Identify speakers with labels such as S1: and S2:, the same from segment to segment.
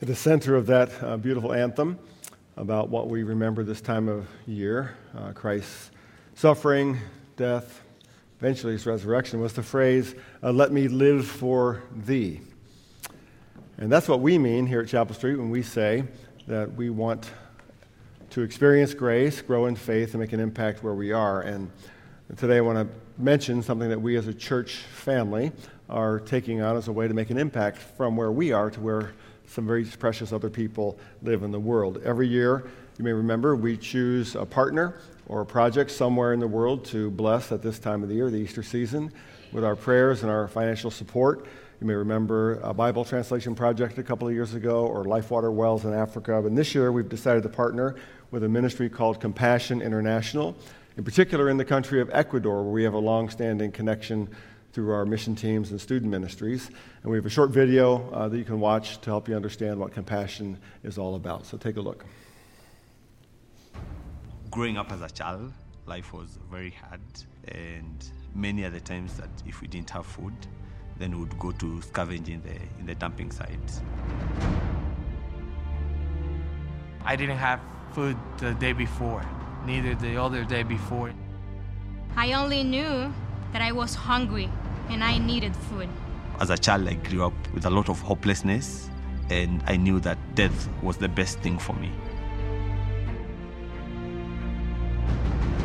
S1: At the center of that uh, beautiful anthem about what we remember this time of year, uh, Christ's suffering, death, eventually his resurrection, was the phrase, uh, Let me live for thee. And that's what we mean here at Chapel Street when we say that we want to experience grace, grow in faith, and make an impact where we are. And today I want to mention something that we as a church family are taking on as a way to make an impact from where we are to where some very precious other people live in the world. Every year, you may remember, we choose a partner or a project somewhere in the world to bless at this time of the year, the Easter season, with our prayers and our financial support. You may remember a Bible translation project a couple of years ago, or Life Water Wells in Africa. And this year, we've decided to partner with a ministry called Compassion International, in particular in the country of Ecuador, where we have a long standing connection through our mission teams and student ministries. And we have a short video uh, that you can watch to help you understand what compassion is all about. So take a look.
S2: Growing up as a child, life was very hard, and many other times that if we didn't have food, then we would go to scavenging the, in the dumping sites.
S3: I didn't have food the day before, neither the other day before.
S4: I only knew that I was hungry and I needed food.
S2: As a child, I grew up with a lot of hopelessness, and I knew that death was the best thing for me.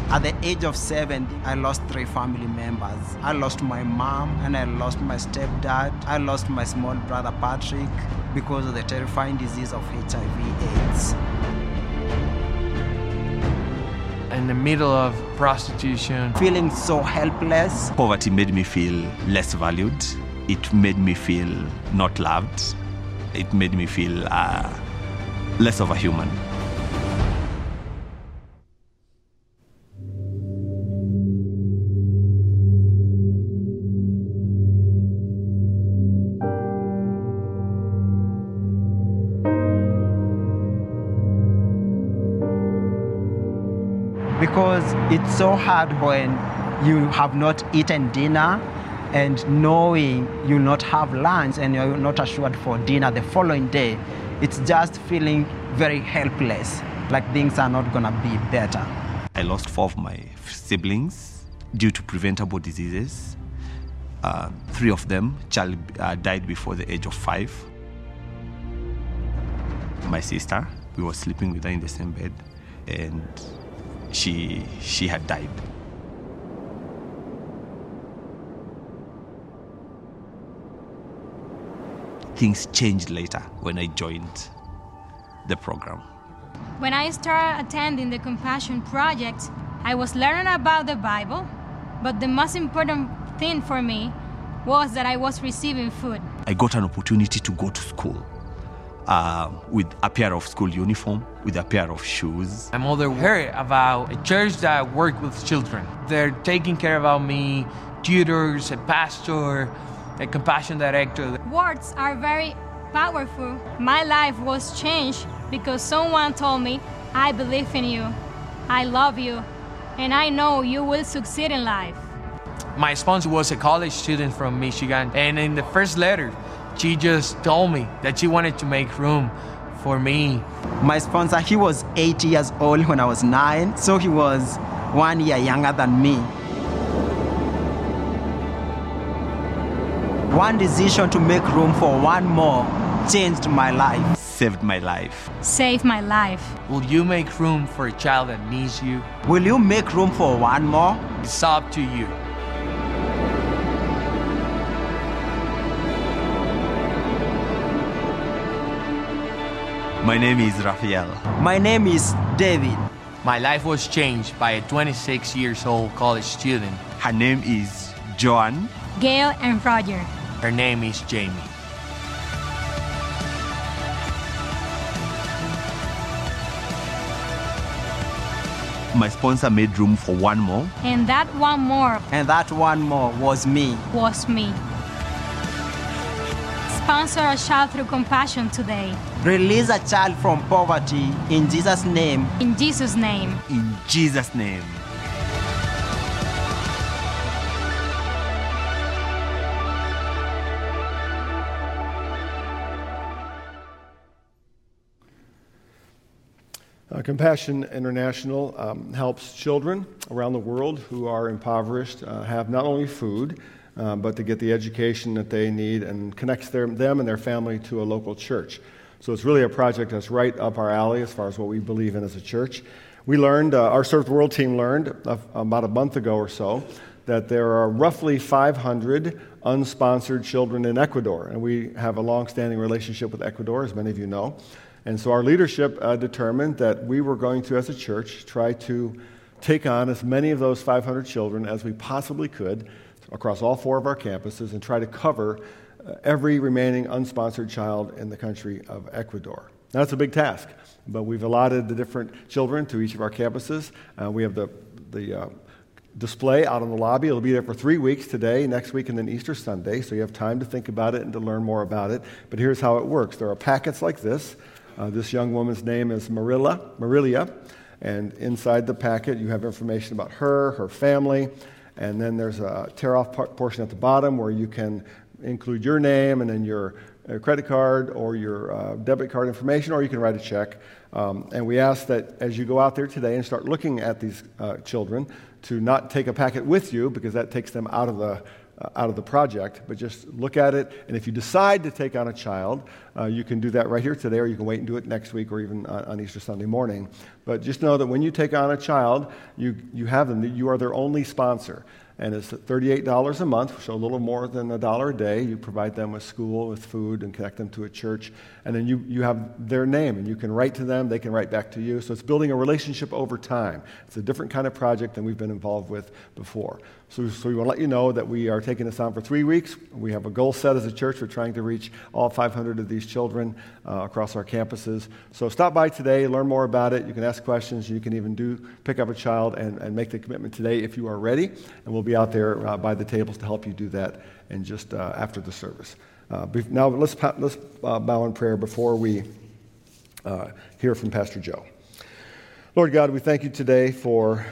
S5: At the age of seven, I lost three family members. I lost my mom and I lost my stepdad. I lost my small brother Patrick because of the terrifying disease of HIV/AIDS.
S3: In the middle of prostitution,
S5: Feeling so helpless,
S2: Poverty made me feel less valued. It made me feel not loved. It made me feel uh, less of a human.
S5: Because it's so hard when you have not eaten dinner and knowing you'll not have lunch and you're not assured for dinner the following day. It's just feeling very helpless, like things are not gonna be better.
S2: I lost four of my siblings due to preventable diseases. Uh, three of them uh, died before the age of five. My sister, we were sleeping with her in the same bed, and she she had died. Things changed later when I joined the program.
S4: When I started attending the Compassion Project, I was learning about the Bible, but the most important thing for me was that I was receiving food.
S2: I got an opportunity to go to school uh, with a pair of school uniform, with a pair of shoes.
S3: my mother heard about a church that worked with children. They're taking care about me, tutors, a pastor, a compassion director.
S4: Words are very powerful. My life was changed because someone told me, I believe in you, I love you, and I know you will succeed in life.
S3: My sponsor was a college student from Michigan, and in the first letter, she just told me that she wanted to make room for me.
S5: My sponsor, he was eight years old when I was nine, so he was one year younger than me. One decision to make room for one more changed my life.
S2: Saved my life.
S4: Saved my life.
S3: Will you make room for a child that needs you?
S5: Will you make room for one more?
S3: It's up to you.
S2: My name is Raphael.
S5: My name is David.
S3: My life was changed by a 26 years old college student.
S2: Her name is Joan.
S4: Gail and Roger.
S3: Her name is Jamie.
S2: My sponsor made room for one more.
S4: And that one more
S5: And that one more was me.
S4: was me. Sponsor a child through compassion today.
S5: Release a child from poverty in Jesus' name.
S4: In Jesus' name.
S2: In Jesus' name.
S1: Uh, Compassion International um, helps children around the world who are impoverished uh, have not only food, um, but to get the education that they need and connects their, them and their family to a local church. So it's really a project that's right up our alley as far as what we believe in as a church. We learned, uh, our Serve the World team learned uh, about a month ago or so that there are roughly 500 unsponsored children in Ecuador. And we have a long standing relationship with Ecuador, as many of you know. And so our leadership uh, determined that we were going to, as a church, try to take on as many of those 500 children as we possibly could across all four of our campuses and try to cover uh, every remaining unsponsored child in the country of Ecuador. Now, that's a big task, but we've allotted the different children to each of our campuses. Uh, we have the, the uh, display out in the lobby. It'll be there for three weeks today, next week, and then Easter Sunday, so you have time to think about it and to learn more about it. But here's how it works there are packets like this. Uh, this young woman's name is Marilla, Marilia, and inside the packet you have information about her, her family, and then there's a tear off portion at the bottom where you can include your name and then your uh, credit card or your uh, debit card information, or you can write a check. Um, and we ask that as you go out there today and start looking at these uh, children, to not take a packet with you because that takes them out of the out of the project, but just look at it. And if you decide to take on a child, uh, you can do that right here today, or you can wait and do it next week or even on, on, Easter Sunday morning. But just know that when you take on a child, you, you have them, you are their only sponsor and it's $38 a month, so a little more than a dollar a day. You provide them with school, with food, and connect them to a church. And then you, you have their name, and you can write to them, they can write back to you. So it's building a relationship over time. It's a different kind of project than we've been involved with before. So, so we want to let you know that we are taking this on for three weeks. We have a goal set as a church. We're trying to reach all 500 of these children uh, across our campuses. So stop by today, learn more about it. You can ask questions. You can even do pick up a child and, and make the commitment today if you are ready. And we'll be out there uh, by the tables to help you do that and just uh, after the service. Uh, now let's, let's uh, bow in prayer before we uh, hear from Pastor Joe. Lord God, we thank you today for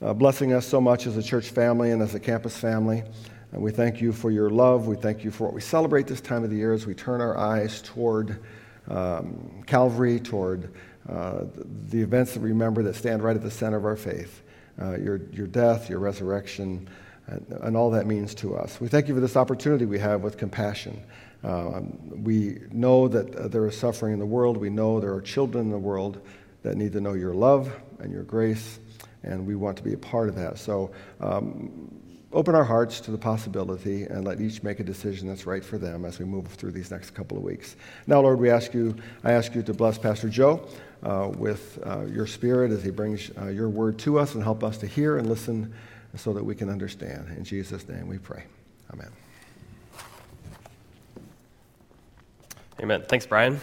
S1: blessing us so much as a church family and as a campus family. And we thank you for your love. We thank you for what we celebrate this time of the year as we turn our eyes toward um, Calvary, toward uh, the events that we remember that stand right at the center of our faith uh, your, your death, your resurrection, and, and, all that means to us. We thank you for this opportunity we have with compassion. Um, we know that uh, there is suffering in the world. We know there are children in the world that need to know your love and your grace and we want to be a part of that. So um, open our hearts to the possibility and let each make a decision that's right for them as we move through these next couple of weeks. Now, Lord, we ask you, I ask you to bless Pastor Joe uh, with uh, your spirit as he brings uh, your word to us and help us to hear and listen so that we can understand. In Jesus' name we pray. Amen.
S6: Amen. Thanks, Brian.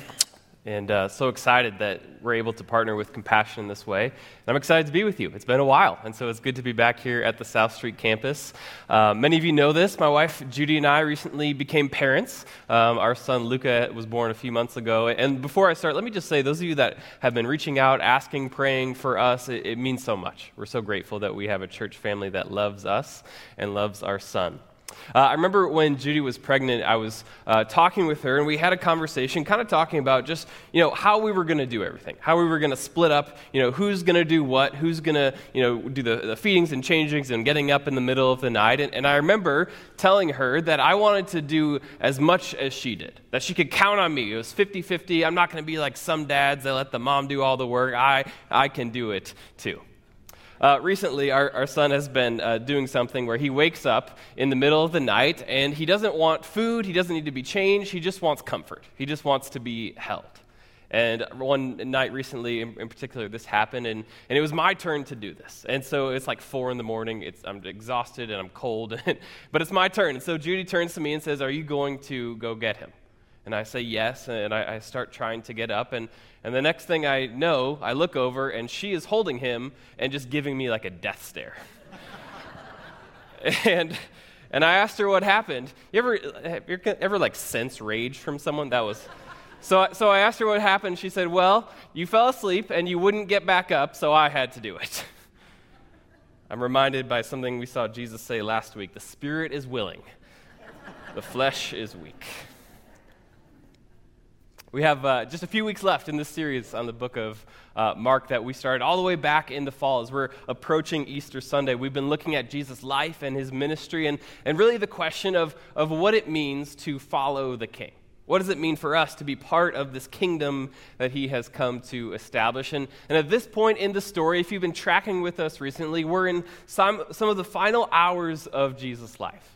S6: And uh, so excited that we're able to partner with Compassion in this way. And I'm excited to be with you. It's been a while, and so it's good to be back here at the South Street campus. Uh, many of you know this. My wife Judy and I recently became parents. Um, our son Luca was born a few months ago. And before I start, let me just say those of you that have been reaching out, asking, praying for us, it, it means so much. We're so grateful that we have a church family that loves us and loves our son. Uh, I remember when Judy was pregnant, I was uh, talking with her, and we had a conversation, kind of talking about just you know how we were going to do everything, how we were going to split up, you know, who's going to do what, who's going to you know do the, the, feedings and changings, and getting up in the middle of the night. And, and I remember telling her that I wanted to do as much as she did, that she could count on me. It was 50-50. I'm not going to be like some dads that let the mom do all the work. I I can do it too. Uh, recently, our, our son has been uh, doing something where he wakes up in the middle of the night and he doesn't want food, he doesn't need to be changed, he just wants comfort. He just wants to be held. And one night recently, in, in, particular, this happened, and, and it was my turn to do this. And so it's like four in the morning. It's, I'm exhausted and I'm cold, but it's my turn. And so Judy turns to me and says, Are you going to go get him? And I say yes, and I, I start trying to get up. And, and the next thing I know, I look over, and she is holding him and just giving me like a death stare. and, and I asked her what happened. You ever, you ever like sense rage from someone? That was. So, so I asked her what happened. She said, Well, you fell asleep and you wouldn't get back up, so I had to do it. I'm reminded by something we saw Jesus say last week the spirit is willing, the flesh is weak. We have uh, just a few weeks left in this series on the book of uh, Mark that we started all the way back in the fall as we're approaching Easter Sunday. We've been looking at Jesus' life and his ministry and, and really the question of, of what it means to follow the king. What does it mean for us to be part of this kingdom that he has come to establish? And, and at this point in the story, if you've been tracking with us recently, we're in some, some of the final hours of Jesus' life.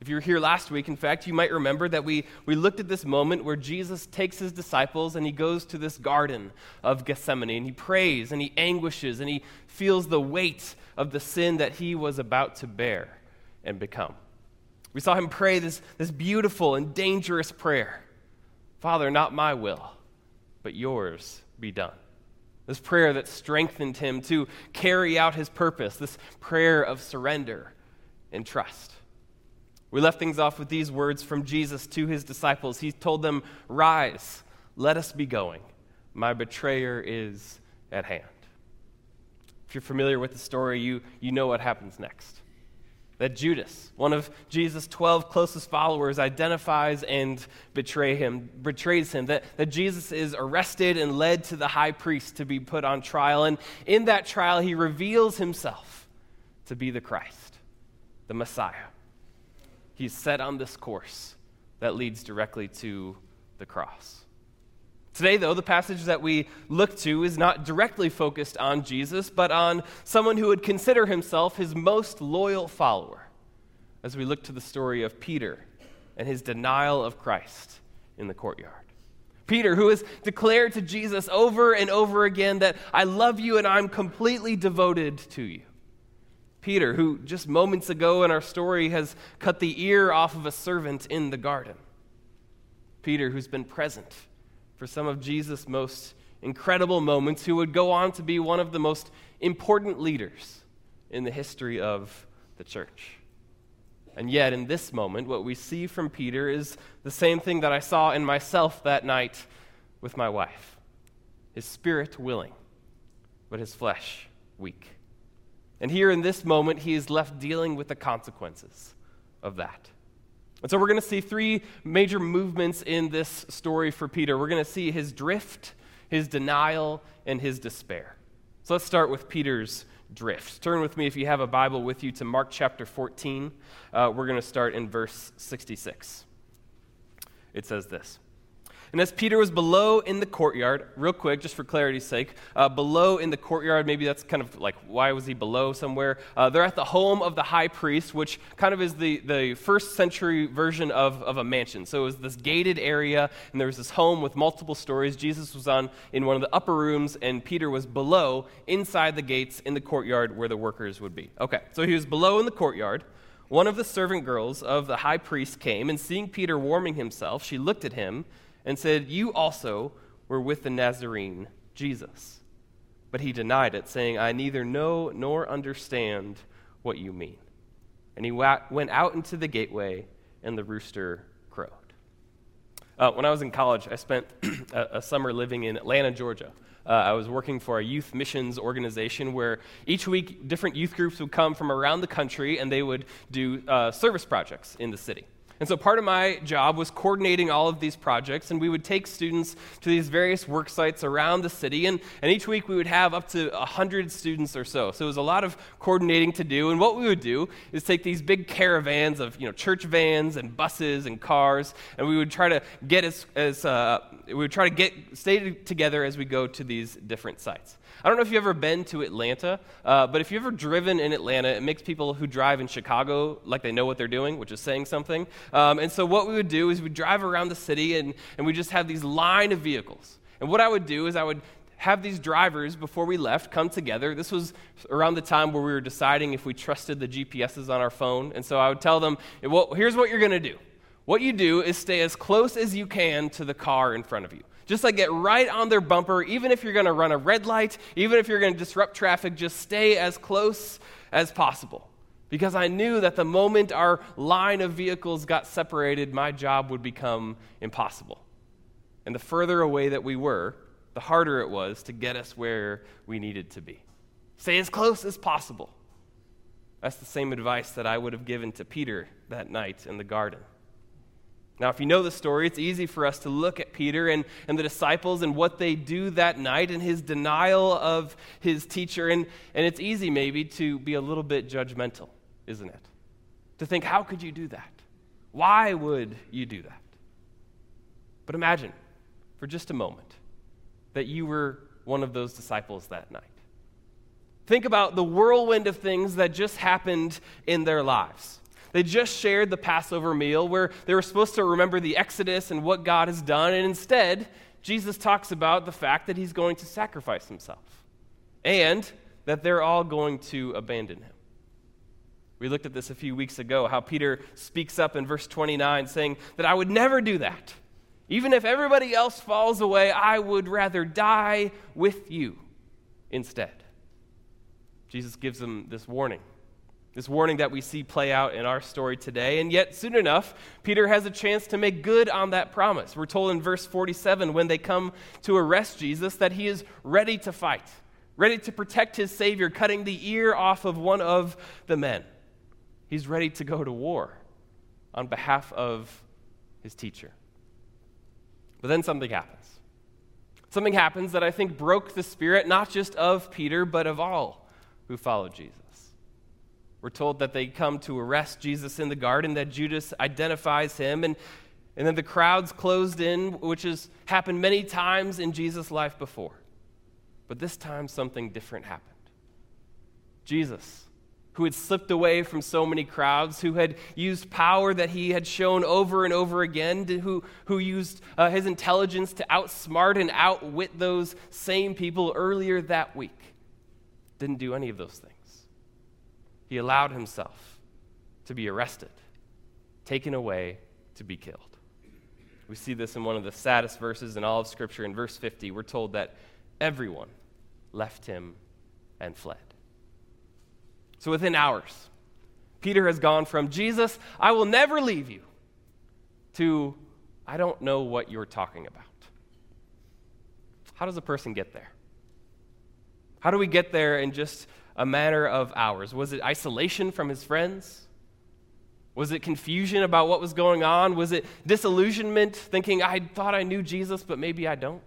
S6: If you were here last week, in fact, you might remember that we, we looked at this moment where Jesus takes his disciples and he goes to this garden of Gethsemane and he prays and he anguishes and he feels the weight of the sin that he was about to bear and become. We saw him pray this, this beautiful and dangerous prayer Father, not my will, but yours be done. This prayer that strengthened him to carry out his purpose, this prayer of surrender and trust. We left things off with these words from Jesus to his disciples. He told them, Rise, let us be going. My betrayer is at hand. If you're familiar with the story, you, you know what happens next. That Judas, one of Jesus' 12 closest followers, identifies and betray him, betrays him. That, that Jesus is arrested and led to the high priest to be put on trial. And in that trial, he reveals himself to be the Christ, the Messiah he's set on this course that leads directly to the cross. Today, though, the passage that we look to is not directly focused on Jesus, but on someone who would consider himself his most loyal follower, as we look to the story of Peter and his denial of Christ in the courtyard. Peter, who has declared to Jesus over and over again that I love you and I'm completely devoted to you. Peter, who just moments ago in our story has cut the ear off of a servant in the garden. Peter, who's been present for some of Jesus' most incredible moments, who would go on to be one of the most important leaders in the history of the church. And yet, in this moment, what we see from Peter is the same thing that I saw in myself that night with my wife his spirit willing, but his flesh weak. And here in this moment, he is left dealing with the consequences of that. And so we're going to see three major movements in this story for Peter. We're going to see his drift, his denial, and his despair. So let's start with Peter's drift. Turn with me, if you have a Bible with you, to Mark chapter 14. Uh, we're going to start in verse 66. It says this. And as Peter was below in the courtyard, real quick, just for clarity's sake, uh, below in the courtyard, maybe that's kind of like why was he below somewhere? Uh, they're at the home of the high priest, which kind of is the, the first century version of, of a mansion. So it was this gated area, and there was this home with multiple stories. Jesus was on in one of the upper rooms, and Peter was below inside the gates in the courtyard where the workers would be. Okay, so he was below in the courtyard. One of the servant girls of the high priest came, and seeing Peter warming himself, she looked at him and said, You also were with the Nazarene, Jesus. But he denied it, saying, I neither know nor understand what you mean. And he went out into the gateway, and the rooster crowed. Uh, when I was in college, I spent a, a summer living in Atlanta, Georgia. Uh, I was working for a youth missions organization where each week different youth groups would come from around the country and they would do uh, service projects in the city. And so part of my job was coordinating all of these projects, and we would take students to these various work sites around the city, and, and each week we would have up to 100 students or so. So it was a lot of coordinating to do, and what we would do is take these big caravans of you know, church vans and buses and cars, and we would try to get as, as uh, we would try to get stay together as we go to these different sites. I don't know if you've ever been to Atlanta, uh, but if you've ever driven in Atlanta, it makes people who drive in Chicago like they know what they're doing, which is saying something. Um, and so what we would do is we'd drive around the city and, and we just have these line of vehicles. And what I would do is I would have these drivers before we left come together. This was around the time where we were deciding if we trusted the GPSs on our phone. And so I would tell them, well, here's what you're going to do. What you do is stay as close as you can to the car in front of you. Just like get right on their bumper, even if you're going to run a red light, even if you're going to disrupt traffic, just stay as close as possible. Because I knew that the moment our line of vehicles got separated, my job would become impossible. And the further away that we were, the harder it was to get us where we needed to be. Stay as close as possible. That's the same advice that I would have given to Peter that night in the garden. Now, if you know the story, it's easy for us to look at Peter and, and the disciples and what they do that night and his denial of his teacher. And, and it's easy, maybe, to be a little bit judgmental, isn't it? To think, how could you do that? Why would you do that? But imagine for just a moment that you were one of those disciples that night. Think about the whirlwind of things that just happened in their lives. They just shared the Passover meal where they were supposed to remember the Exodus and what God has done, and instead, Jesus talks about the fact that he's going to sacrifice himself and that they're all going to abandon him. We looked at this a few weeks ago, how Peter speaks up in verse 29 saying that I would never do that. Even if everybody else falls away, I would rather die with you instead. Jesus gives them this warning this warning that we see play out in our story today. And yet, soon enough, Peter has a chance to make good on that promise. We're told in verse 47 when they come to arrest Jesus that he is ready to fight, ready to protect his Savior, cutting the ear off of one of the men. He's ready to go to war on behalf of his teacher. But then something happens. Something happens that I think broke the spirit not just of Peter, but of all who followed Jesus. We're told that they come to arrest Jesus in the garden, that Judas identifies him, and, and then the crowds closed in, which has happened many times in Jesus' life before. But this time, something different happened. Jesus, who had slipped away from so many crowds, who had used power that he had shown over and over again, who, who used uh, his intelligence to outsmart and outwit those same people earlier that week, didn't do any of those things he allowed himself to be arrested, taken away to be killed. We see this in one of the saddest verses in all of Scripture. In verse 50, we're told that everyone left him and fled. So within hours, Peter has gone from, Jesus, I will never leave you, to, I don't know what you're talking about. How does a person get there? How do we get there and just a matter of hours? Was it isolation from his friends? Was it confusion about what was going on? Was it disillusionment, thinking, I thought I knew Jesus, but maybe I don't?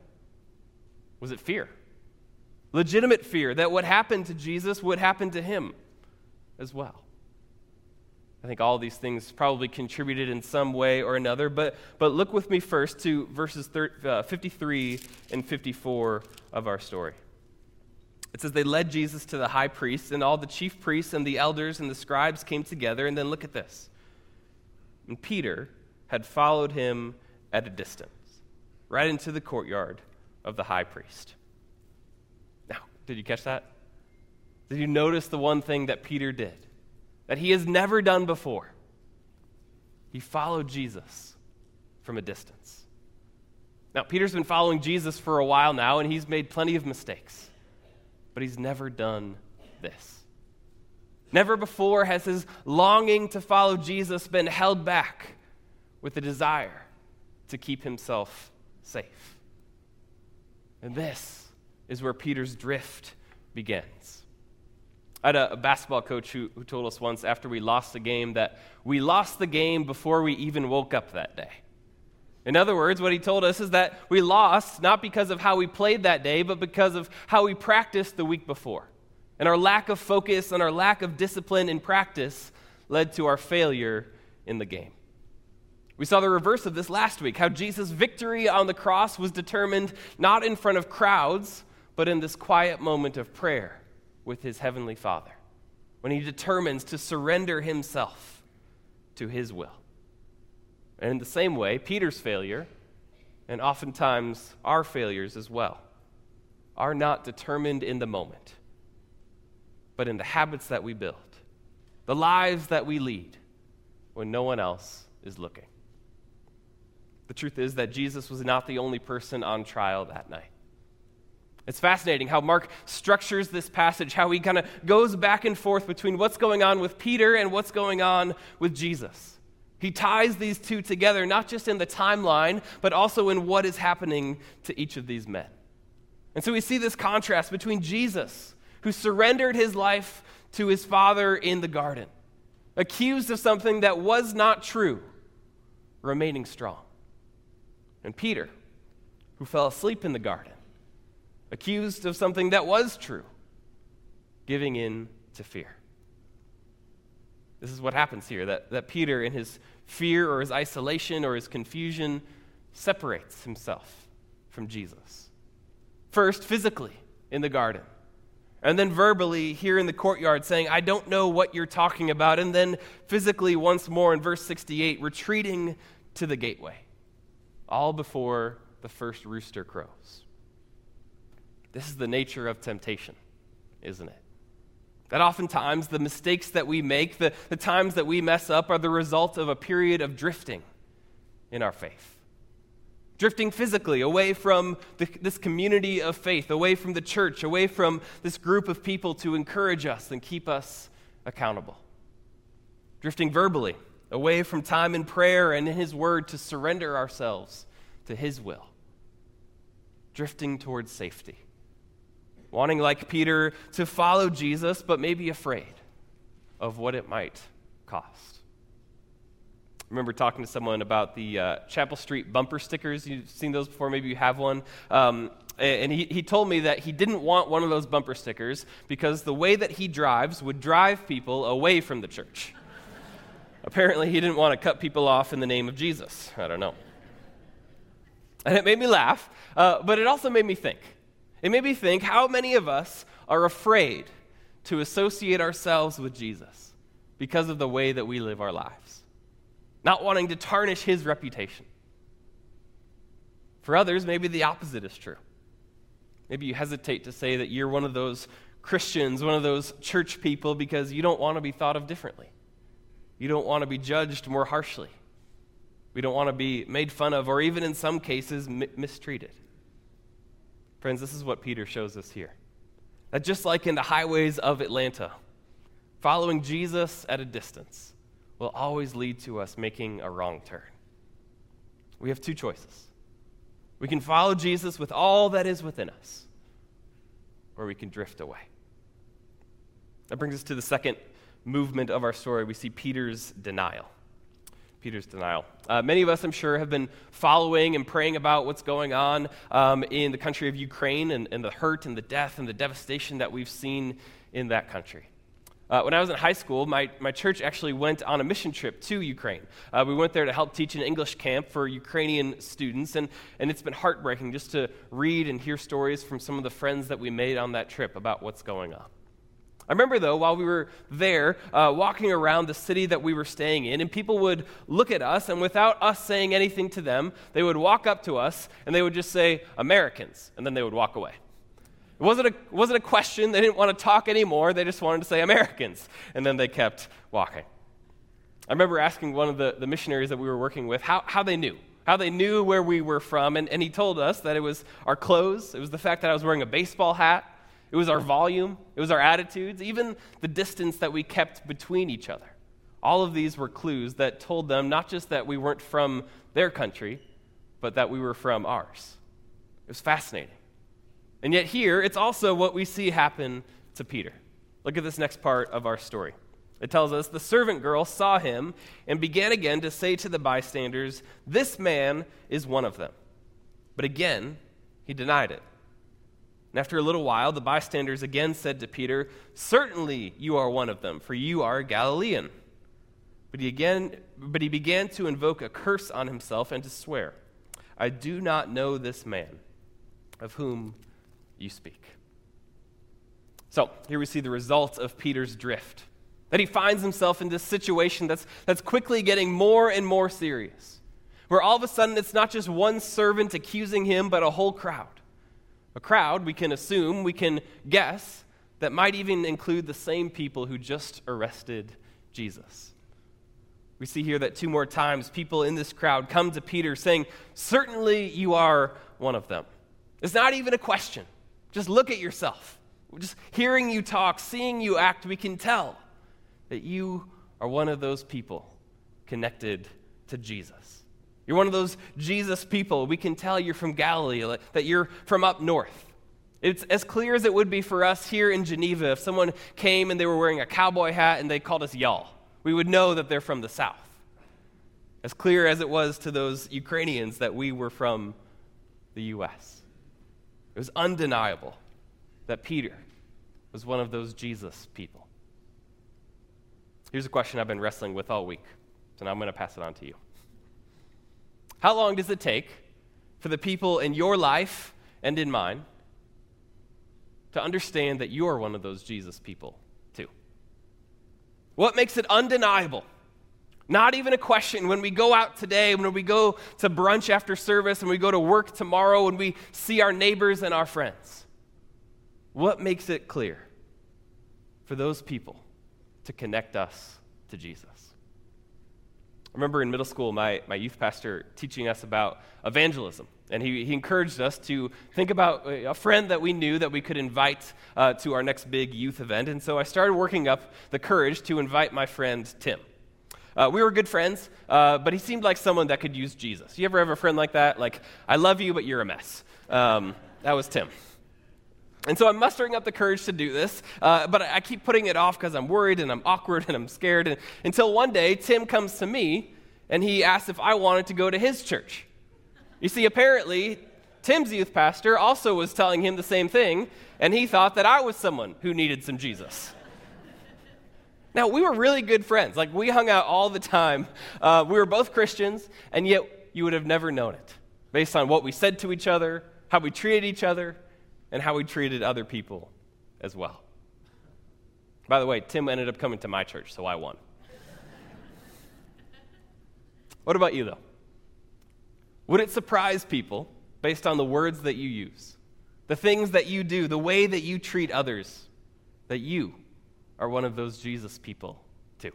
S6: Was it fear? Legitimate fear that what happened to Jesus would happen to him as well. I think all these things probably contributed in some way or another, but, but look with me first to verses 30, uh, 53 and 54 of our story. It says they led Jesus to the high priest, and all the chief priests and the elders and the scribes came together. And then look at this. And Peter had followed him at a distance, right into the courtyard of the high priest. Now, did you catch that? Did you notice the one thing that Peter did that he has never done before? He followed Jesus from a distance. Now, Peter's been following Jesus for a while now, and he's made plenty of mistakes but he's never done this. Never before has his longing to follow Jesus been held back with the desire to keep himself safe. And this is where Peter's drift begins. I had a, a basketball coach who, who told us once after we lost the game that we lost the game before we even woke up that day. In other words, what he told us is that we lost not because of how we played that day, but because of how we practiced the week before. And our lack of focus and our lack of discipline in practice led to our failure in the game. We saw the reverse of this last week how Jesus' victory on the cross was determined not in front of crowds, but in this quiet moment of prayer with his heavenly Father, when he determines to surrender himself to his will. And in the same way, Peter's failure, and oftentimes our failures as well, are not determined in the moment, but in the habits that we build, the lives that we lead when no one else is looking. The truth is that Jesus was not the only person on trial that night. It's fascinating how Mark structures this passage, how he kind of goes back and forth between what's going on with Peter and what's going on with Jesus. He ties these two together, not just in the timeline, but also in what is happening to each of these men. And so we see this contrast between Jesus, who surrendered his life to his Father in the garden, accused of something that was not true, remaining strong. And Peter, who fell asleep in the garden, accused of something that was true, giving in to fear. This is what happens here that, that Peter, in his fear or his isolation or his confusion, separates himself from Jesus. First, physically in the garden, and then verbally here in the courtyard saying, I don't know what you're talking about, and then physically once more in verse 68, retreating to the gateway, all before the first rooster crows. This is the nature of temptation, isn't it? That oftentimes the mistakes that we make, the, the times that we mess up, are the result of a period of drifting in our faith. Drifting physically away from the, this community of faith, away from the church, away from this group of people to encourage us and keep us accountable. Drifting verbally away from time in prayer and in His Word to surrender ourselves to His will. Drifting towards safety wanting, like Peter, to follow Jesus, but maybe afraid of what it might cost. I remember talking to someone about the uh, Chapel Street bumper stickers. You've seen those before, maybe you have one. Um, and he, he told me that he didn't want one of those bumper stickers because the way that he drives would drive people away from the church. Apparently, he didn't want to cut people off in the name of Jesus. I don't know. And it made me laugh, uh, but it also made me think. It made me think how many of us are afraid to associate ourselves with Jesus because of the way that we live our lives, not wanting to tarnish his reputation. For others, maybe the opposite is true. Maybe you hesitate to say that you're one of those Christians, one of those church people, because you don't want to be thought of differently. You don't want to be judged more harshly. We don't want to be made fun of, or even in some cases, mi- mistreated. Friends, this is what Peter shows us here. That just like in the highways of Atlanta, following Jesus at a distance will always lead to us making a wrong turn. We have two choices. We can follow Jesus with all that is within us, or we can drift away. That brings us to the second movement of our story. We see Peter's denial. Peter's denial. Uh, many of us, I'm sure, have been following and praying about what's going on um, in the country of Ukraine and, and, the hurt and the death and the devastation that we've seen in that country. Uh, when I was in high school, my, my church actually went on a mission trip to Ukraine. Uh, we went there to help teach an English camp for Ukrainian students, and, and it's been heartbreaking just to read and hear stories from some of the friends that we made on that trip about what's going on. I remember, though, while we were there, uh, walking around the city that we were staying in, and people would look at us, and without us saying anything to them, they would walk up to us and they would just say, Americans, and then they would walk away. It wasn't a, wasn't a question. They didn't want to talk anymore. They just wanted to say Americans, and then they kept walking. I remember asking one of the, the missionaries that we were working with how, how they knew, how they knew where we were from, and, and he told us that it was our clothes, it was the fact that I was wearing a baseball hat, it was our volume, it was our attitudes, even the distance that we kept between each other. All of these were clues that told them not just that we weren't from their country, but that we were from ours. It was fascinating. And yet, here, it's also what we see happen to Peter. Look at this next part of our story. It tells us the servant girl saw him and began again to say to the bystanders, This man is one of them. But again, he denied it. And after a little while, the bystanders again said to Peter, Certainly you are one of them, for you are a Galilean. But he, again, but he began to invoke a curse on himself and to swear, I do not know this man of whom you speak. So here we see the result of Peter's drift. That he finds himself in this situation that's, that's quickly getting more and more serious. Where all of a sudden it's not just one servant accusing him, but a whole crowd. A crowd, we can assume, we can guess, that might even include the same people who just arrested Jesus. We see here that two more times people in this crowd come to Peter saying, Certainly you are one of them. It's not even a question. Just look at yourself. Just hearing you talk, seeing you act, we can tell that you are one of those people connected to Jesus. You're one of those Jesus people. We can tell you're from Galilee, that you're from up north. It's as clear as it would be for us here in Geneva if someone came and they were wearing a cowboy hat and they called us y'all. We would know that they're from the south. as clear as it was to those Ukrainians that we were from the U.S. It was undeniable that Peter was one of those Jesus people. Here's a question I've been wrestling with all week, so now I'm going to pass it on to you. How long does it take for the people in your life and in mine to understand that you're one of those Jesus people, too? What makes it undeniable? Not even a question when we go out today, when we go to brunch after service, and we go to work tomorrow, and we see our neighbors and our friends. What makes it clear for those people to connect us to Jesus? I remember in middle school, my, my youth pastor teaching us about evangelism. And he, he encouraged us to think about a friend that we knew that we could invite uh, to our next big youth event. And so I started working up the courage to invite my friend Tim. Uh, we were good friends, uh, but he seemed like someone that could use Jesus. You ever have a friend like that? Like, I love you, but you're a mess. Um, that was Tim. And so I'm mustering up the courage to do this, uh, but I keep putting it off because I'm worried and I'm awkward and I'm scared. And, until one day, Tim comes to me and he asks if I wanted to go to his church. You see, apparently, Tim's youth pastor also was telling him the same thing, and he thought that I was someone who needed some Jesus. Now, we were really good friends. Like, we hung out all the time. Uh, we were both Christians, and yet you would have never known it based on what we said to each other, how we treated each other, and how we treated other people as well. By the way, Tim ended up coming to my church, so I won. what about you, though? Would it surprise people based on the words that you use, the things that you do, the way that you treat others, that you are one of those Jesus people, too.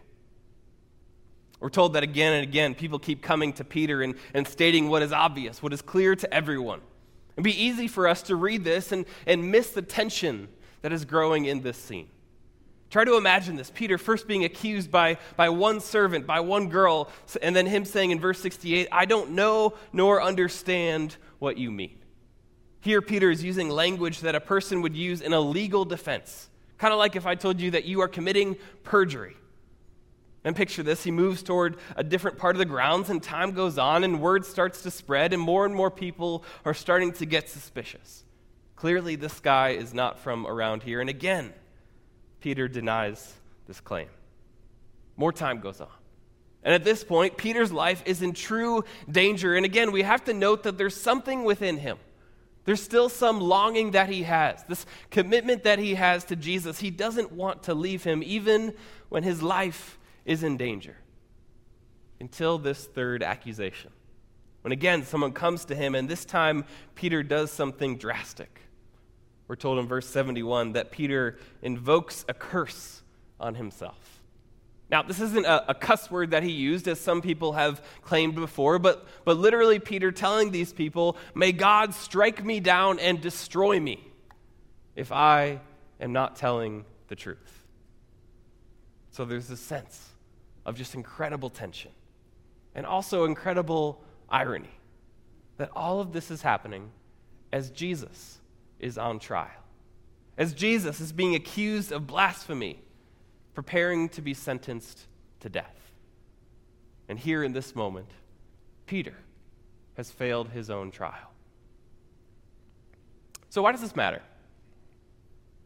S6: We're told that again and again, people keep coming to Peter and, and stating what is obvious, what is clear to everyone. It'd be easy for us to read this and, and miss the tension that is growing in this scene. Try to imagine this Peter first being accused by, by one servant, by one girl, and then him saying in verse 68, I don't know nor understand what you mean. Here, Peter is using language that a person would use in a legal defense. Kind of like if I told you that you are committing perjury. And picture this he moves toward a different part of the grounds, and time goes on, and word starts to spread, and more and more people are starting to get suspicious. Clearly, this guy is not from around here. And again, Peter denies this claim. More time goes on. And at this point, Peter's life is in true danger. And again, we have to note that there's something within him there's still some longing that he has, this commitment that he has to Jesus. He doesn't want to leave him even when his life is in danger. Until this third accusation. When again someone comes to him, and this time Peter does something drastic. We're told in verse 71 that Peter invokes a curse on himself. Now, this isn't a, a, cuss word that he used, as some people have claimed before, but, but literally, Peter telling these people, May God strike me down and destroy me if I am not telling the truth. So there's this sense of just incredible tension and also incredible irony that all of this is happening as Jesus is on trial, as Jesus is being accused of blasphemy preparing to be sentenced to death. And here in this moment, Peter has failed his own trial. So, why does this matter?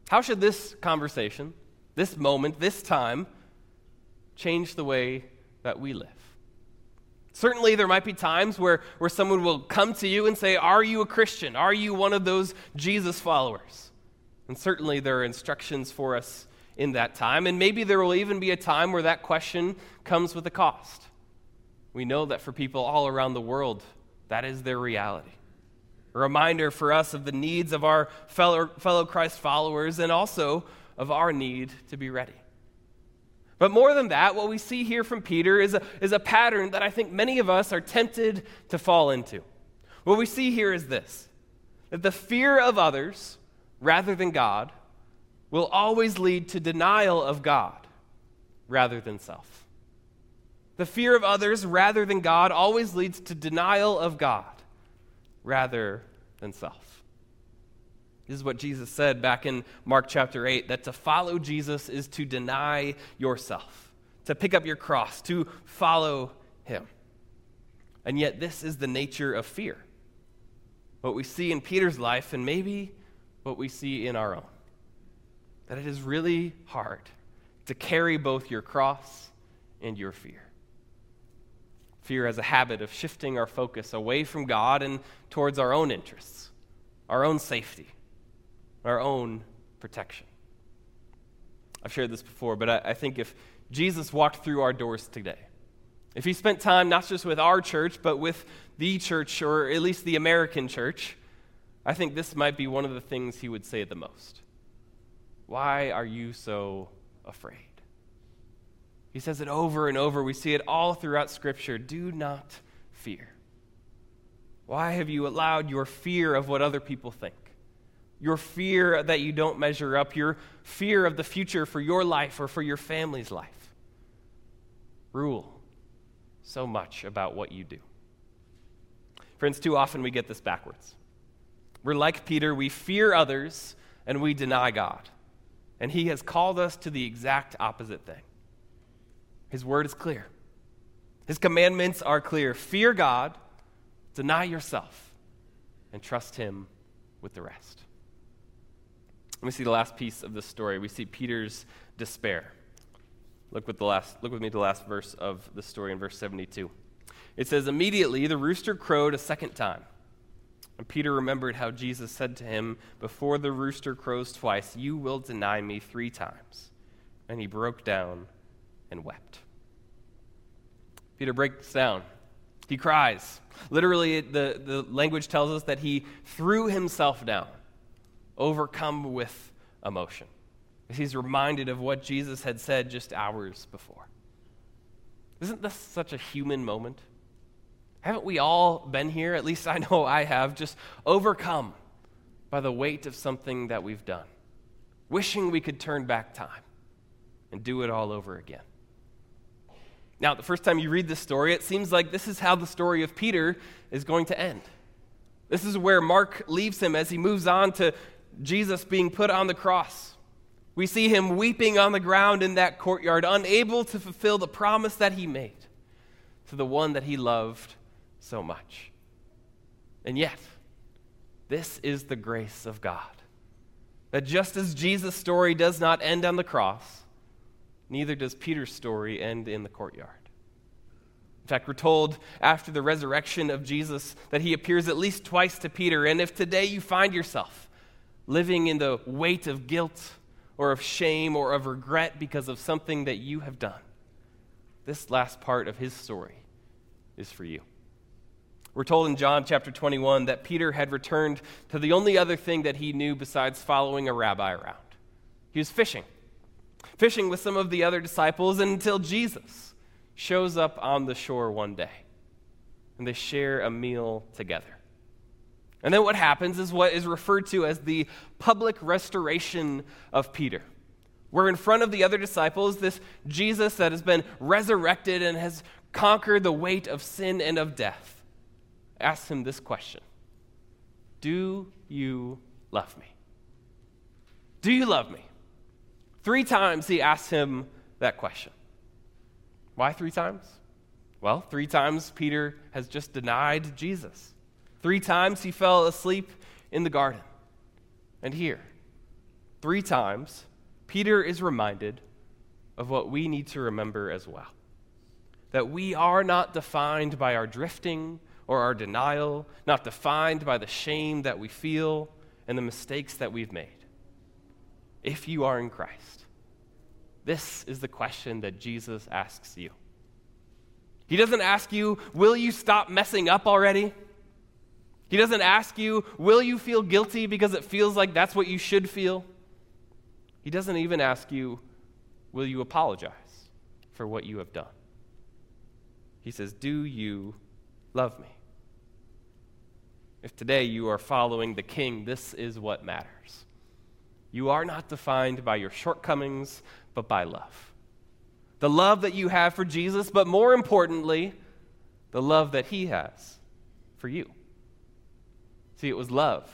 S6: How should this conversation, this moment, this time, change the way that we live? Certainly, there might be times where, where someone will come to you and say, Are you a Christian? Are you one of those Jesus followers? And certainly, there are instructions for us in that time. And maybe there will even be a time where that question comes with a cost. We know that for people all around the world, that is their reality. A reminder for us of the needs of our fellow, fellow Christ followers and also of our need to be ready. But more than that, what we see here from Peter is a, is a pattern that I think many of us are tempted to fall into. What we see here is this that the fear of others rather than God will always lead to denial of God rather than self. The fear of others rather than God always leads to denial of God rather than self. This is what Jesus said back in Mark chapter 8 that to follow Jesus is to deny yourself, to pick up your cross, to follow him. And yet, this is the nature of fear. What we see in Peter's life, and maybe what we see in our own. That it is really hard to carry both your cross and your fear. Fear has a habit of shifting our focus away from God and towards our own interests, our own safety, our own protection. I've shared this before, but I, I think if Jesus walked through our doors today, if he spent time not just with our church, but with the church, or at least the American church, I think this might be one of the things he would say the most. Why are you so afraid? He says it over and over. We see it all throughout Scripture. Do not fear. Why have you allowed your fear of what other people think? Your fear that you don't measure up, your fear of the future for your life or for your family's life. Rule so much about what you do. Friends, too often we get this backwards. We're like Peter, we fear others and we deny God. And he has called us to the exact opposite thing. His word is clear, his commandments are clear. Fear God, deny yourself, and trust him with the rest. Let me see the last piece of this story. We see Peter's despair. Look with, the last, look with me to the last verse of the story in verse 72. It says, Immediately the rooster crowed a second time. And Peter remembered how Jesus said to him, Before the rooster crows twice, you will deny me three times. And he broke down and wept. Peter breaks down. He cries. Literally, the, the language tells us that he threw himself down, overcome with emotion. He's reminded of what Jesus had said just hours before. Isn't this such a human moment? Haven't we all been here? At least I know I have, just overcome by the weight of something that we've done, wishing we could turn back time and do it all over again. Now, the first time you read this story, it seems like this is how the story of Peter is going to end. This is where Mark leaves him as he moves on to Jesus being put on the cross. We see him weeping on the ground in that courtyard, unable to fulfill the promise that he made to the one that he loved so much. And yet, this is the grace of God. That just as Jesus' story does not end on the cross, neither does Peter's story end in the courtyard. In fact, we're told after the resurrection of Jesus that he appears at least twice to Peter. And if today you find yourself living in the weight of guilt or of shame or of regret because of something that you have done, this last part of his story is for you. We're told in John chapter 21 that Peter had returned to the only other thing that he knew besides following a rabbi around. He was fishing, fishing with some of the other disciples until Jesus shows up on the shore one day and they share a meal together. And then what happens is what is referred to as the public restoration of Peter. Where in front of the other disciples, this Jesus that has been resurrected and has conquered the weight of sin and of death asks him this question Do you love me? Do you love me? Three times he asks him that question. Why three times? Well, three times Peter has just denied Jesus. Three times he fell asleep in the garden. And here, three times, Peter is reminded of what we need to remember as well that we are not defined by our drifting or our denial, not defined by the shame that we feel and the mistakes that we've made. If you are in Christ, this is the question that Jesus asks you. He doesn't ask you, Will you stop messing up already? He doesn't ask you, Will you feel guilty because it feels like that's what you should feel? He doesn't even ask you, Will you apologize for what you have done? He says, Do you love me? If today you are following the King, this is what matters. You are not defined by your shortcomings, but by love. The love that you have for Jesus, but more importantly, the love that He has for you. See, it was love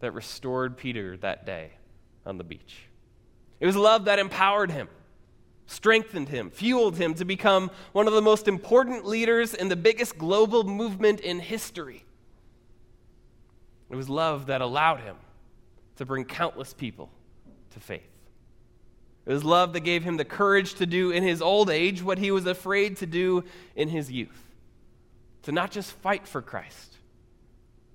S6: that restored Peter that day on the beach. It was love that empowered him. strengthened him, fueled him to become one of the most important leaders in the biggest global movement in history. It was love that allowed him to bring countless people to faith. It was love that gave him the courage to do in his old age what he was afraid to do in his youth to not just fight for Christ,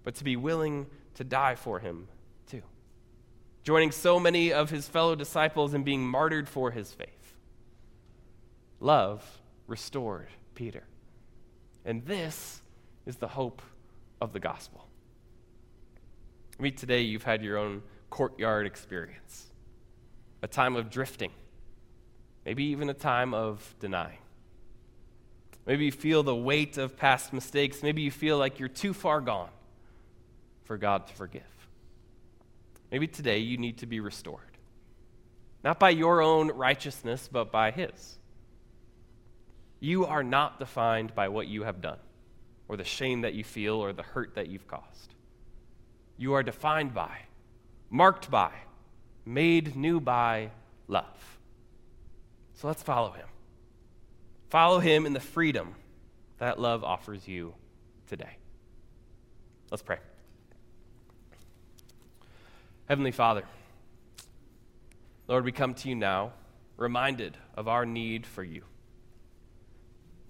S6: but to be willing to die for him too. Joining so many of his fellow disciples in being martyred for his faith. Love restored Peter. And this is the hope of the gospel. Maybe today you've had your own courtyard experience, a time of drifting, maybe even a time of denying. Maybe you feel the weight of past mistakes. Maybe you feel like you're too far gone for God to forgive. Maybe today you need to be restored. Not by your own righteousness, but by His. You are not defined by what you have done, or the shame that you feel, or the hurt that you've caused. You are defined by, marked by, made new by love. So let's follow Him. Follow Him in the freedom that love offers you today. Let's pray. Heavenly Father, Lord, we come to you now reminded of our need for you.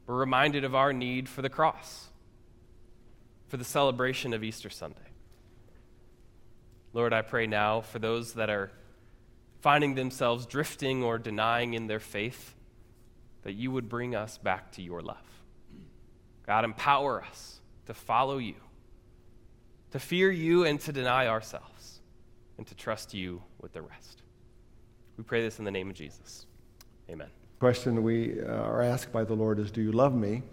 S6: We're reminded of our need for the cross, for the celebration of Easter Sunday. Lord, I pray now for those that are finding themselves drifting or denying in their faith, that you would bring us back to your love. God, empower us to follow you, to fear you and to deny ourselves, and to trust you with the rest. We pray this in the name of Jesus. Amen The
S1: question we uh, are asked by the Lord is, Do you love me?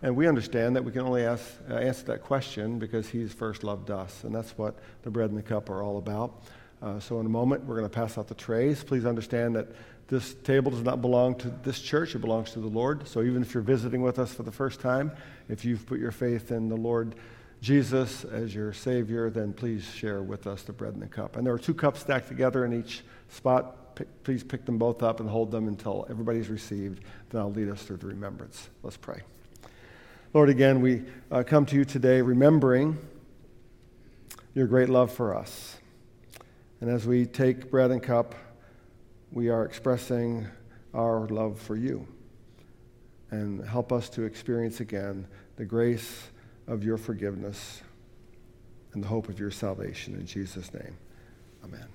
S1: And we understand that we can only ask, uh, answer that question because He's first loved us. And that's what the bread and the cup are all about. Uh, so, in a moment, we're going to pass out the trays. Please understand that this table does not belong to this church, it belongs to the Lord. So, even if you're visiting with us for the first time, if you've put your faith in the Lord Jesus as your Savior, then please share with us the bread and the cup. And there are two cups stacked together in each spot pick, please pick them both up and hold them until everybody's received. Then I'll lead us through the remembrance. Let's pray. Lord, again, we uh, come to you today remembering your great love for us. And as we take bread and cup, we are expressing our love for you. And help us to experience again the grace of your forgiveness and the hope of your salvation. In Jesus' name, amen.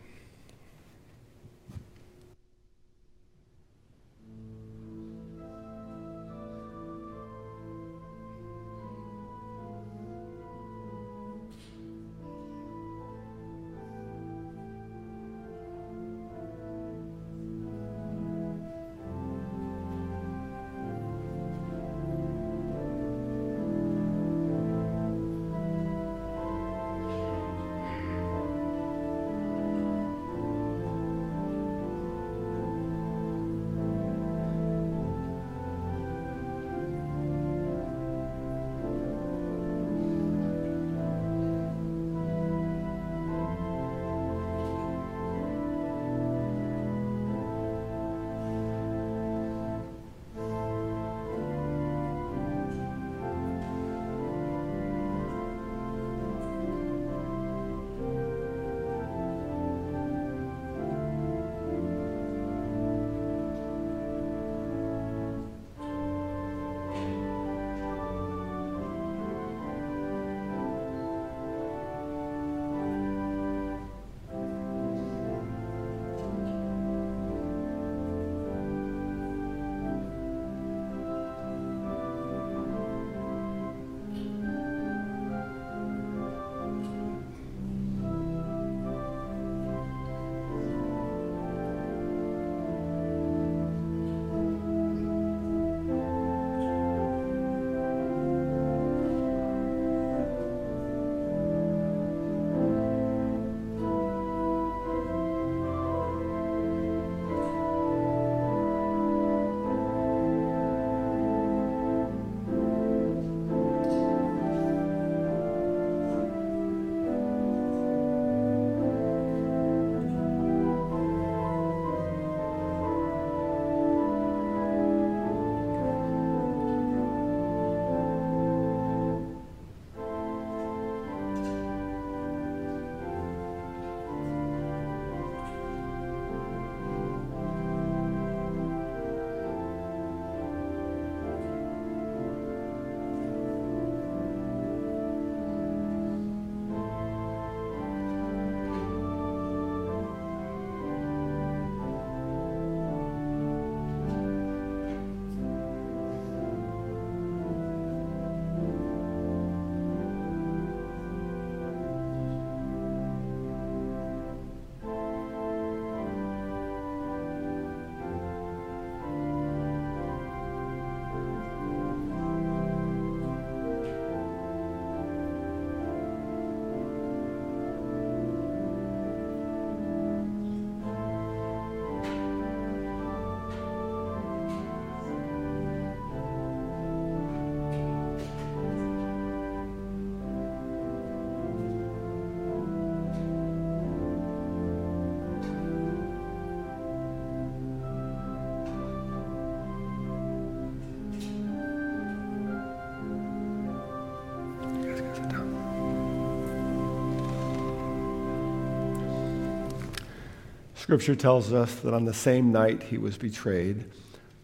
S1: Scripture tells us that on the same night he was betrayed,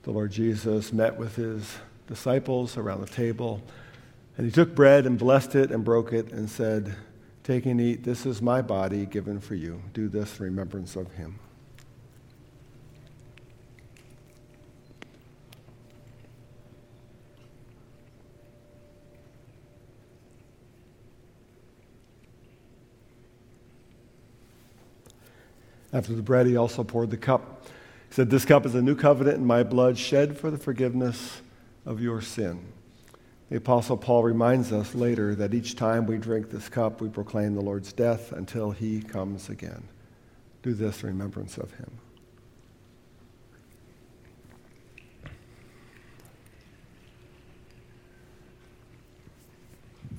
S1: the Lord Jesus met with his disciples around the table, and he took bread and blessed it and broke it and said, Take and eat. This is my body given for you. Do this in remembrance of him. After the bread, he also poured the cup. He said, This cup is a new covenant in my blood, shed for the forgiveness of your sin. The Apostle Paul reminds us later that each time we drink this cup, we proclaim the Lord's death until he comes again. Do this in remembrance of him.